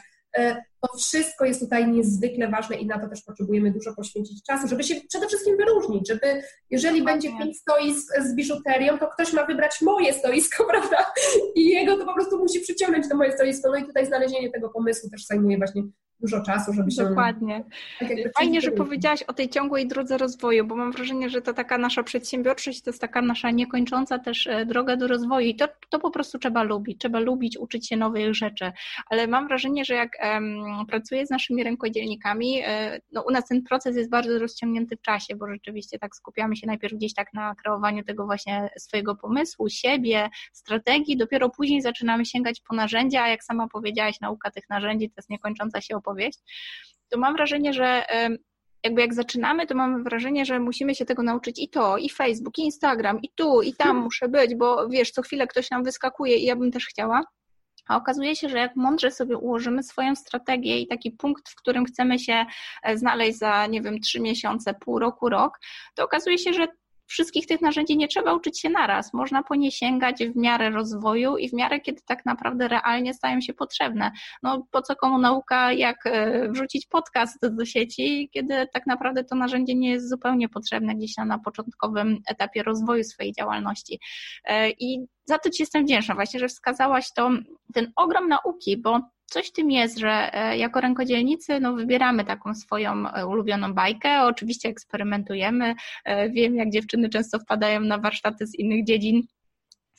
to wszystko jest tutaj niezwykle ważne i na to też potrzebujemy dużo poświęcić czasu, żeby się przede wszystkim wyróżnić, żeby jeżeli będzie pięć stoisk z biżuterią, to ktoś ma wybrać moje stoisko, <laughs> prawda? I jego to po prostu musi przyciągnąć do moje stoisko. No i tutaj znalezienie tego pomysłu też zajmuje właśnie dużo czasu, żeby się... Dokładnie. Tak Fajnie, że powiedziałaś o tej ciągłej drodze rozwoju, bo mam wrażenie, że to taka nasza przedsiębiorczość to jest taka nasza niekończąca też e, droga do rozwoju i to, to po prostu trzeba lubić. Trzeba lubić, uczyć się nowych rzeczy. Ale mam wrażenie, że jak um, pracuję z naszymi rękodzielnikami, e, no u nas ten proces jest bardzo rozciągnięty w czasie, bo rzeczywiście tak skupiamy się najpierw gdzieś tak na kreowaniu tego właśnie swojego pomysłu, siebie, strategii, dopiero później zaczynamy sięgać po narzędzia, a jak sama powiedziałaś, nauka tych narzędzi to jest niekończąca się opowieść opowieść, to mam wrażenie, że jakby jak zaczynamy, to mamy wrażenie, że musimy się tego nauczyć i to, i Facebook, i Instagram, i tu, i tam hmm. muszę być, bo wiesz, co chwilę ktoś nam wyskakuje i ja bym też chciała. A okazuje się, że jak mądrze sobie ułożymy swoją strategię i taki punkt, w którym chcemy się e, znaleźć za, nie wiem, trzy miesiące, pół roku, rok, to okazuje się, że wszystkich tych narzędzi nie trzeba uczyć się naraz. Można po nie sięgać w miarę rozwoju i w miarę, kiedy tak naprawdę realnie stają się potrzebne. No po co komu nauka, jak e, wrzucić podcast do sieci, kiedy tak naprawdę to narzędzie nie jest zupełnie potrzebne gdzieś na początkowym etapie rozwoju swojej działalności. E, I za to Ci jestem wdzięczna. Właśnie, że wskazałaś to, ten ogrom nauki, bo coś tym jest, że e, jako rękodzielnicy no, wybieramy taką swoją e, ulubioną bajkę, oczywiście eksperymentujemy, e, wiem jak dziewczyny często wpadają na warsztaty z innych dziedzin,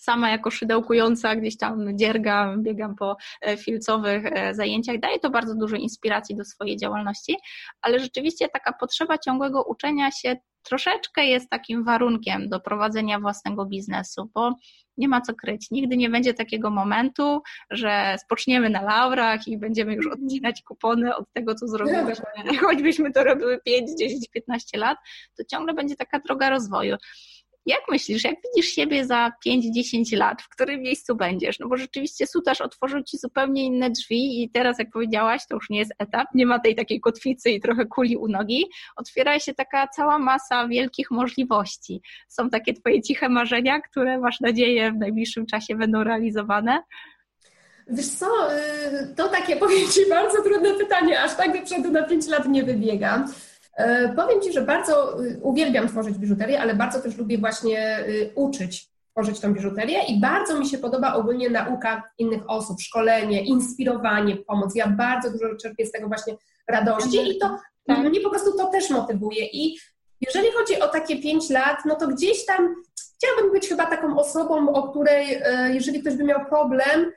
sama jako szydełkująca gdzieś tam dziergam, biegam po filcowych zajęciach, daje to bardzo dużo inspiracji do swojej działalności, ale rzeczywiście taka potrzeba ciągłego uczenia się troszeczkę jest takim warunkiem do prowadzenia własnego biznesu, bo nie ma co kryć. Nigdy nie będzie takiego momentu, że spoczniemy na laurach i będziemy już odcinać kupony od tego, co zrobiliśmy. <laughs> Choćbyśmy to robiły 5, 10, 15 lat, to ciągle będzie taka droga rozwoju. Jak myślisz, jak widzisz siebie za 5-10 lat, w którym miejscu będziesz? No bo rzeczywiście sutarz otworzył ci zupełnie inne drzwi i teraz, jak powiedziałaś, to już nie jest etap, nie ma tej takiej kotwicy i trochę kuli u nogi. Otwiera się taka cała masa wielkich możliwości. Są takie twoje ciche marzenia, które masz nadzieję w najbliższym czasie będą realizowane? Wiesz co, y, to takie <laughs> powiem Ci bardzo trudne pytanie, aż tak do przodu na 5 lat nie wybiegam. E, powiem Ci, że bardzo y, uwielbiam tworzyć biżuterię, ale bardzo też lubię właśnie y, uczyć tworzyć tą biżuterię i bardzo mi się podoba ogólnie nauka innych osób, szkolenie, inspirowanie, pomoc. Ja bardzo dużo czerpię z tego właśnie radości i to tak. mnie po prostu to też motywuje. I jeżeli chodzi o takie pięć lat, no to gdzieś tam chciałabym być chyba taką osobą, o której, e, jeżeli ktoś by miał problem,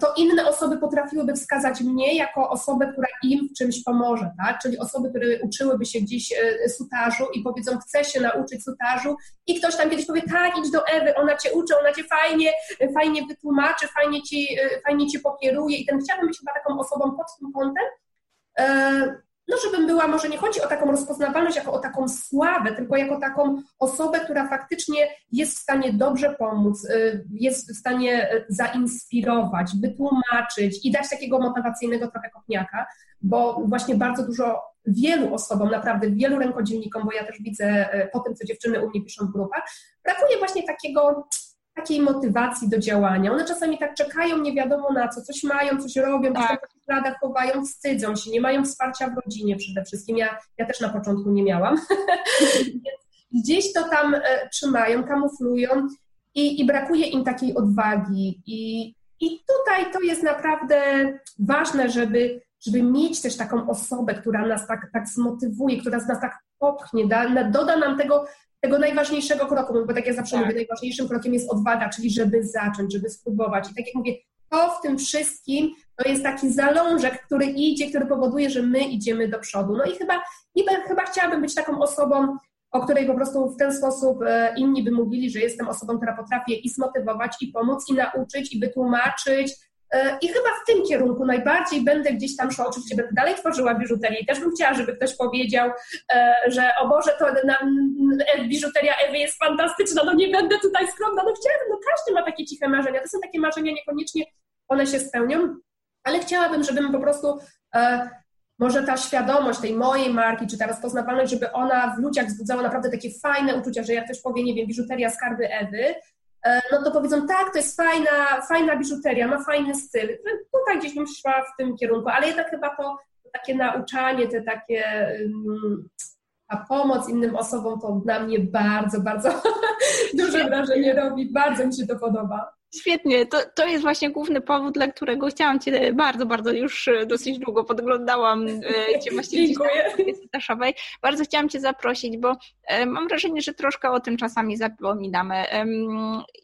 to inne osoby potrafiłyby wskazać mnie jako osobę, która im w czymś pomoże, tak? Czyli osoby, które uczyłyby się gdzieś e, sutażu i powiedzą, chcę się nauczyć sutażu i ktoś tam kiedyś powie, tak, idź do Ewy, ona cię uczy, ona cię fajnie, fajnie wytłumaczy, fajnie ci, e, fajnie ci pokieruje i ten chciałabym być chyba taką osobą pod tym kątem. No żebym była, może nie chodzi o taką rozpoznawalność jako o taką sławę, tylko jako taką osobę, która faktycznie jest w stanie dobrze pomóc, y, jest w stanie y, zainspirować, wytłumaczyć i dać takiego motywacyjnego trochę kopniaka, bo właśnie bardzo dużo wielu osobom, naprawdę wielu rękodzielnikom, bo ja też widzę y, po tym, co dziewczyny u mnie piszą w grupach, brakuje właśnie takiego takiej motywacji do działania. One czasami tak czekają, nie wiadomo na co, coś mają, coś robią, tak. w radach chowają, wstydzą się, nie mają wsparcia w rodzinie przede wszystkim. Ja, ja też na początku nie miałam. <laughs> Gdzieś to tam e, trzymają, kamuflują i, i brakuje im takiej odwagi. I, I tutaj to jest naprawdę ważne, żeby, żeby mieć też taką osobę, która nas tak, tak zmotywuje, która z nas tak popchnie, da, doda nam tego tego najważniejszego kroku, bo tak jak zawsze tak. mówię, najważniejszym krokiem jest odwaga, czyli żeby zacząć, żeby spróbować. I tak jak mówię, to w tym wszystkim to jest taki zalążek, który idzie, który powoduje, że my idziemy do przodu. No i chyba, niby, chyba chciałabym być taką osobą, o której po prostu w ten sposób e, inni by mówili, że jestem osobą, która potrafię i zmotywować, i pomóc, i nauczyć, i wytłumaczyć, I chyba w tym kierunku najbardziej będę gdzieś tam szła. Oczywiście będę dalej tworzyła biżuterię i też bym chciała, żeby ktoś powiedział, e, że o Boże, to na, biżuteria Ewy jest fantastyczna, no nie będę tutaj skromna. No chciałabym, no każdy ma takie ciche marzenia. To są takie marzenia, niekoniecznie one się spełnią, ale chciałabym, żebym po prostu e, może ta świadomość tej mojej marki, czy ta rozpoznawalność, żeby ona w ludziach wzbudzała naprawdę takie fajne uczucia, że jak ktoś powie, nie wiem, biżuteria skarby Ewy, E, no to powiedzą, tak, to jest fajna, fajna biżuteria, ma fajny styl. Tutaj gdzieś bym szła w tym kierunku, ale jednak chyba to, takie nauczanie, te takie a pomoc innym osobom to dla mnie bardzo, bardzo <laughs> duże wrażenie robi. Bardzo mi się to podoba. Świetnie, to, to jest właśnie główny powód, dla którego chciałam Cię bardzo, bardzo już e, dosyć długo podglądałam e, Cię <laughs> właśnie Dziękuję. Bardzo chciałam Cię zaprosić, bo e, mam wrażenie, że troszkę o tym czasami zapominamy.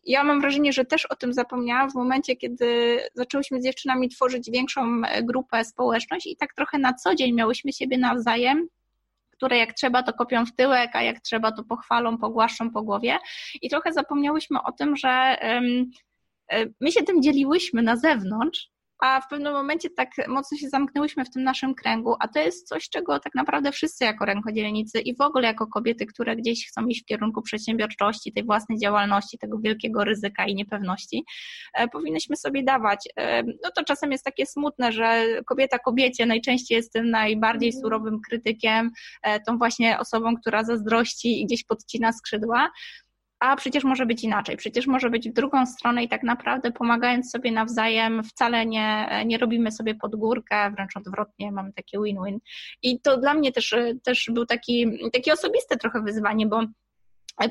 Ja mam wrażenie, że też o tym zapomniałam w momencie, kiedy zaczęłyśmy z dziewczynami tworzyć większą grupę, społeczność i tak trochę na co dzień miałyśmy siebie nawzajem które jak trzeba to kopią w tyłek, a jak trzeba to pochwalą, pogłaszczą po głowie. I trochę zapomniałyśmy o tym, że my się tym dzieliłyśmy na zewnątrz, a w pewnym momencie tak mocno się zamknęłyśmy w tym naszym kręgu, a to jest coś, czego tak naprawdę wszyscy jako rękodzielnicy i w ogóle jako kobiety, które gdzieś chcą iść w kierunku przedsiębiorczości, tej własnej działalności, tego wielkiego ryzyka i niepewności, e, powinnyśmy sobie dawać. E, no to czasem jest takie smutne, że kobieta kobiecie najczęściej jest tym najbardziej mhm. surowym krytykiem, tą właśnie osobą, która zazdrości i gdzieś podcina skrzydła, a przecież może być inaczej, przecież może być w drugą stronę i tak naprawdę pomagając sobie nawzajem wcale nie, nie robimy sobie pod górkę, wręcz odwrotnie, mamy takie win-win. I to dla mnie też, też był taki, taki osobiste trochę wyzwanie, bo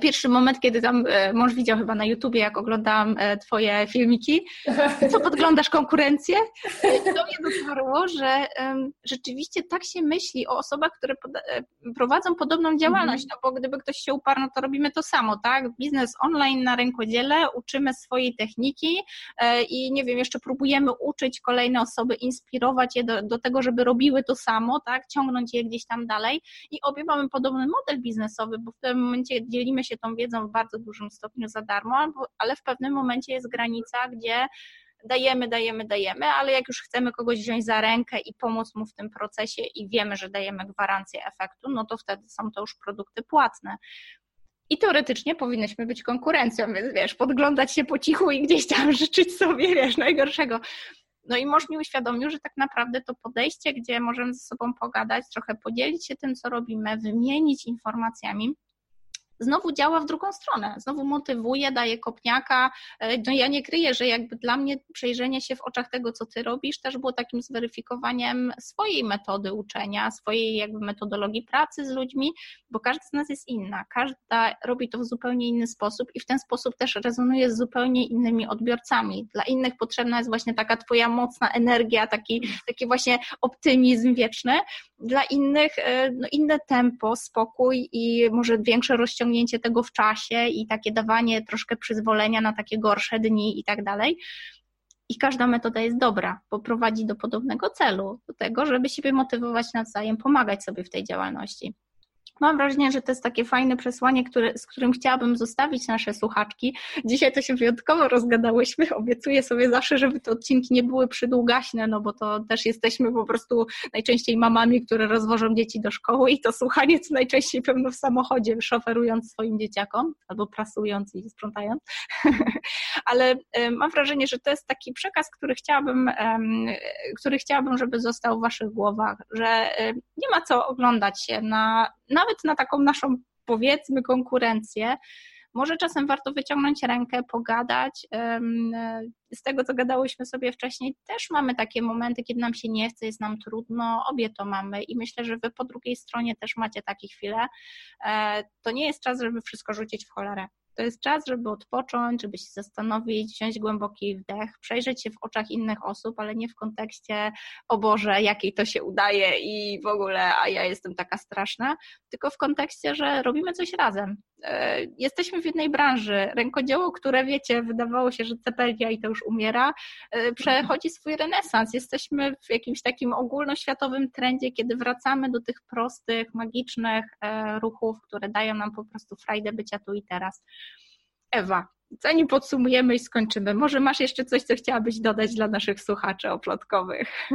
Pierwszy moment, kiedy tam e, mąż widział chyba na YouTubie, jak oglądałam e, Twoje filmiki, <laughs> co podglądasz konkurencję, to mnie dotarło, że rzeczywiście tak się myśli o osobach, które e, prowadzą podobną działalność, mhm. no bo gdyby ktoś się uparł, no to robimy to samo, tak? Biznes online na rękodziele, uczymy swojej techniki i nie wiem, jeszcze próbujemy uczyć kolejne osoby, inspirować je do, do tego, żeby robiły to samo, tak? Ciągnąć je gdzieś tam dalej i obie mamy podobny model biznesowy, bo w tym momencie dzielimy dzielimy się tą wiedzą w bardzo dużym stopniu za darmo, ale w pewnym momencie jest granica, gdzie dajemy, dajemy, dajemy, ale jak już chcemy kogoś wziąć za rękę i pomóc mu w tym procesie i wiemy, że dajemy gwarancję efektu, no to wtedy są to już produkty płatne. I teoretycznie powinnyśmy być konkurencją, więc wiesz, podglądać się po cichu i gdzieś tam <laughs> życzyć sobie, wiesz, najgorszego. No i mąż mi uświadomił, że tak naprawdę to podejście, gdzie możemy ze sobą pogadać, trochę podzielić się tym, co robimy, wymienić informacjami, znowu działa w drugą stronę, znowu motywuje, daje kopniaka. E, no ja nie kryję, że jakby dla mnie przejrzenie się w oczach tego, co ty robisz, też było takim zweryfikowaniem swojej metody uczenia, swojej jakby metodologii pracy z ludźmi, bo każdy z nas jest inna, każda robi to w zupełnie inny sposób i w ten sposób też rezonuje z zupełnie innymi odbiorcami. Dla innych potrzebna jest właśnie taka twoja mocna energia, taki, taki właśnie optymizm wieczny, dla innych e, no, inne tempo, spokój i może większe rozciągnięcie tego w czasie i takie dawanie troszkę przyzwolenia na takie gorsze dni i tak dalej. I każda metoda jest dobra, bo prowadzi do podobnego celu, do tego, żeby siebie motywować nawzajem, pomagać sobie w tej działalności. Mam wrażenie, że to jest takie fajne przesłanie, które, z którym chciałabym zostawić nasze słuchaczki. Dzisiaj to się wyjątkowo rozgadałyśmy. Obiecuję sobie zawsze, żeby te odcinki nie były przydługaśne, no bo to też jesteśmy po prostu najczęściej mamami, które rozwożą dzieci do szkoły i to słuchanie co najczęściej pewno w samochodzie, szoferując swoim dzieciakom albo prasując i sprzątając. <laughs> Ale mam wrażenie, że to jest taki przekaz, który chciałabym, który chciałabym, żeby został w Waszych głowach, że nie ma co oglądać się na nawet na taką naszą, powiedzmy, konkurencję, może czasem warto wyciągnąć rękę, pogadać. Z tego, co gadałyśmy sobie wcześniej, też mamy takie momenty, kiedy nam się nie chce, jest nam trudno, obie to mamy i myślę, że wy po drugiej stronie też macie takie chwile. E, to nie jest czas, żeby wszystko rzucić w cholerę. To jest czas, żeby odpocząć, żeby się zastanowić, wziąć głęboki wdech, przejrzeć się w oczach innych osób, ale nie w kontekście o Boże, jakiej to się udaje i w ogóle, a ja jestem taka straszna, tylko w kontekście, że robimy coś razem. E, jesteśmy w jednej branży. Rękodzieło, które wiecie, wydawało się, że Cepelia i to już umiera, e, przechodzi swój renesans. Jesteśmy w jakimś takim ogólnoświatowym trendzie, kiedy wracamy do tych prostych, magicznych e, ruchów, które dają nam po prostu frajdę bycia tu i teraz. Ewa, zanim podsumujemy i skończymy, może masz jeszcze coś, co chciałabyś dodać dla naszych słuchaczy oplotkowych?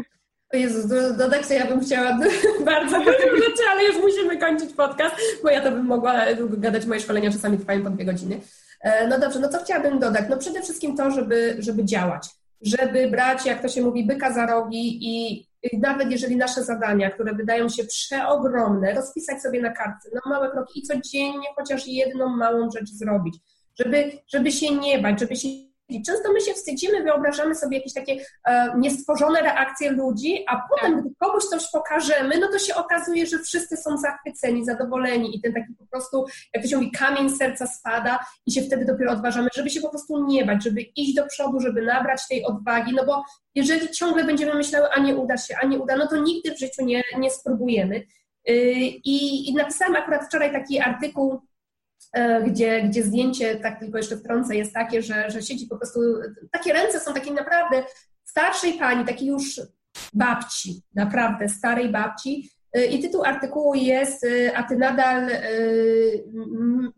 O Jezus, do, dodać ja bym chciała <laughs> bardzo tym rzeczy, ale już musimy kończyć podcast, bo ja to bym mogła długo gadać, moje szkolenia czasami trwają po dwie godziny. E, no dobrze, no co chciałabym dodać? No przede wszystkim to, żeby, żeby działać, żeby brać, jak to się mówi, byka za rogi i nawet jeżeli nasze zadania, które wydają się przeogromne, rozpisać sobie na kartce, no małe kroki i codziennie chociaż jedną małą rzecz zrobić, żeby, żeby się nie bać, żeby się często my się wstydzimy, wyobrażamy sobie jakieś takie e, niestworzone reakcje ludzi, a potem, tak. gdy komuś coś pokażemy, no to się okazuje, że wszyscy są zachwyceni, zadowoleni i ten taki po prostu, jak to się mówi, kamień serca spada i się wtedy dopiero odważamy, żeby się po prostu nie bać, żeby iść do przodu, żeby nabrać tej odwagi, no bo jeżeli ciągle będziemy myślały, a nie uda się, a nie uda, no to nigdy w życiu nie, nie spróbujemy. Y, I, I napisałam akurat wczoraj taki artykuł gdzie, gdzie zdjęcie, tak tylko jeszcze wtrącę, jest takie, że, że siedzi po prostu, takie ręce są takie naprawdę starszej pani, takiej już babci, naprawdę starej babci. E, I tytuł artykułu jest e, A ty nadal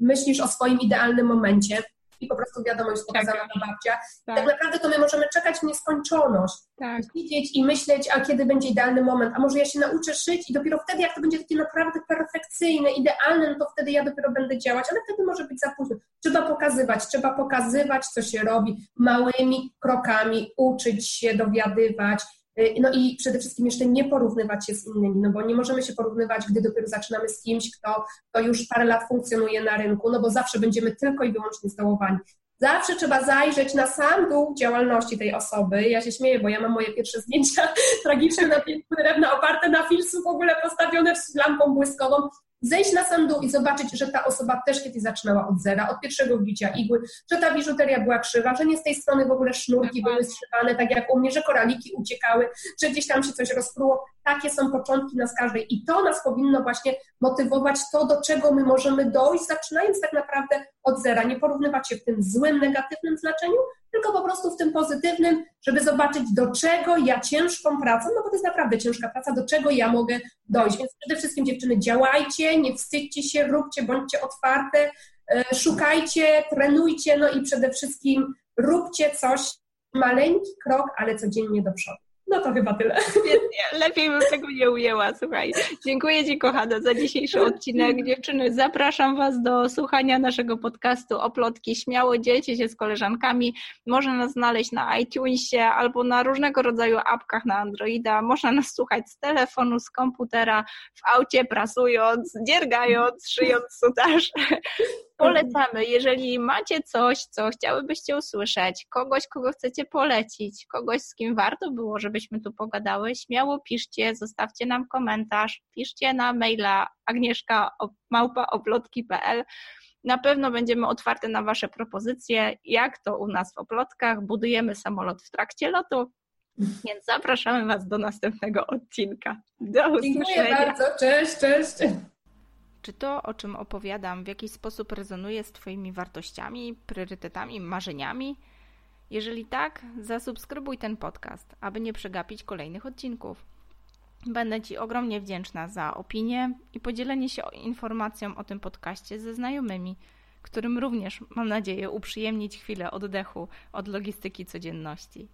myślisz o swoim idealnym momencie i po prostu wiadomość pokazana tak. na babcia. Tak. tak. naprawdę to my możemy czekać w nieskończoność, tak. widzieć i myśleć, a kiedy będzie idealny moment, a może ja się nauczę szyć i dopiero wtedy, jak to będzie takie naprawdę perfekcyjne, idealne, no to wtedy ja dopiero będę działać, ale wtedy może być za późno. Trzeba pokazywać, trzeba pokazywać, co się robi małymi krokami, uczyć się, dowiadywać, no i przede wszystkim jeszcze nie porównywać się z innymi, no bo nie możemy się porównywać, gdy dopiero zaczynamy z kimś, kto, kto już parę lat funkcjonuje na rynku, no bo zawsze będziemy tylko i wyłącznie zdołowani. Zawsze trzeba zajrzeć na sam dół działalności tej osoby. Ja się śmieję, bo ja mam moje pierwsze zdjęcia <laughs> tragiczne na drewna oparte na filcu w ogóle postawione z lampą błyskową zejść na sam dół i zobaczyć, że ta osoba też kiedyś zaczynała od zera, od pierwszego wbicia igły, że ta biżuteria była krzywa, że nie z tej strony w ogóle sznurki były strzywane, tak jak u mnie, że koraliki uciekały, że gdzieś tam się coś rozpruło. Takie są początki nas każdej i to nas powinno właśnie motywować to, do czego my możemy dojść, zaczynając tak naprawdę od zera. Nie porównywać się w tym złym, negatywnym znaczeniu, tylko po prostu w tym pozytywnym, żeby zobaczyć, do czego ja ciężką pracą, no bo to jest naprawdę ciężka praca, do czego ja mogę dojść. Więc przede wszystkim dziewczyny, działajcie, nie wstydźcie się, róbcie, bądźcie otwarte, e, szukajcie, trenujcie, no i przede wszystkim róbcie coś, maleńki krok, ale codziennie do przodu. No to chyba tyle. Lepiej bym tego nie ujęła, słuchaj. Dziękuję Ci, kochana, za dzisiejszy <laughs> odcinek. Dziewczyny, zapraszam Was do słuchania naszego podcastu Oplotki. Śmiało dzielcie się z koleżankami. Można nas znaleźć na iTunesie albo na różnego rodzaju apkach na Androida. Można nas słuchać z telefonu, z komputera, w aucie, prasując, dziergając, <laughs> szyjąc sutaż. Polecamy, jeżeli macie coś, co chciałybyście usłyszeć, kogoś, kogo chcecie polecić, kogoś, z kim warto było, żebyśmy tu pogadały, śmiało piszcie, zostawcie nam komentarz, piszcie na maila agnieszka.małpaoplotki.pl na pewno będziemy otwarte na Wasze propozycje, jak to u nas w Oplotkach. Budujemy samolot w trakcie lotu, więc zapraszamy Was do następnego odcinka. Do usłyszenia. Dziękuję bardzo. Cześć, cześć. Czy to, o czym opowiadam, w jakiś sposób rezonuje z Twoimi wartościami, priorytetami, marzeniami? Jeżeli tak, zasubskrybuj ten podcast, aby nie przegapić kolejnych odcinków. Będę Ci ogromnie wdzięczna za opinię i podzielenie się informacją o tym podcaście ze znajomymi, którym również, mam nadzieję, uprzyjemnić chwilę oddechu od logistyki codzienności.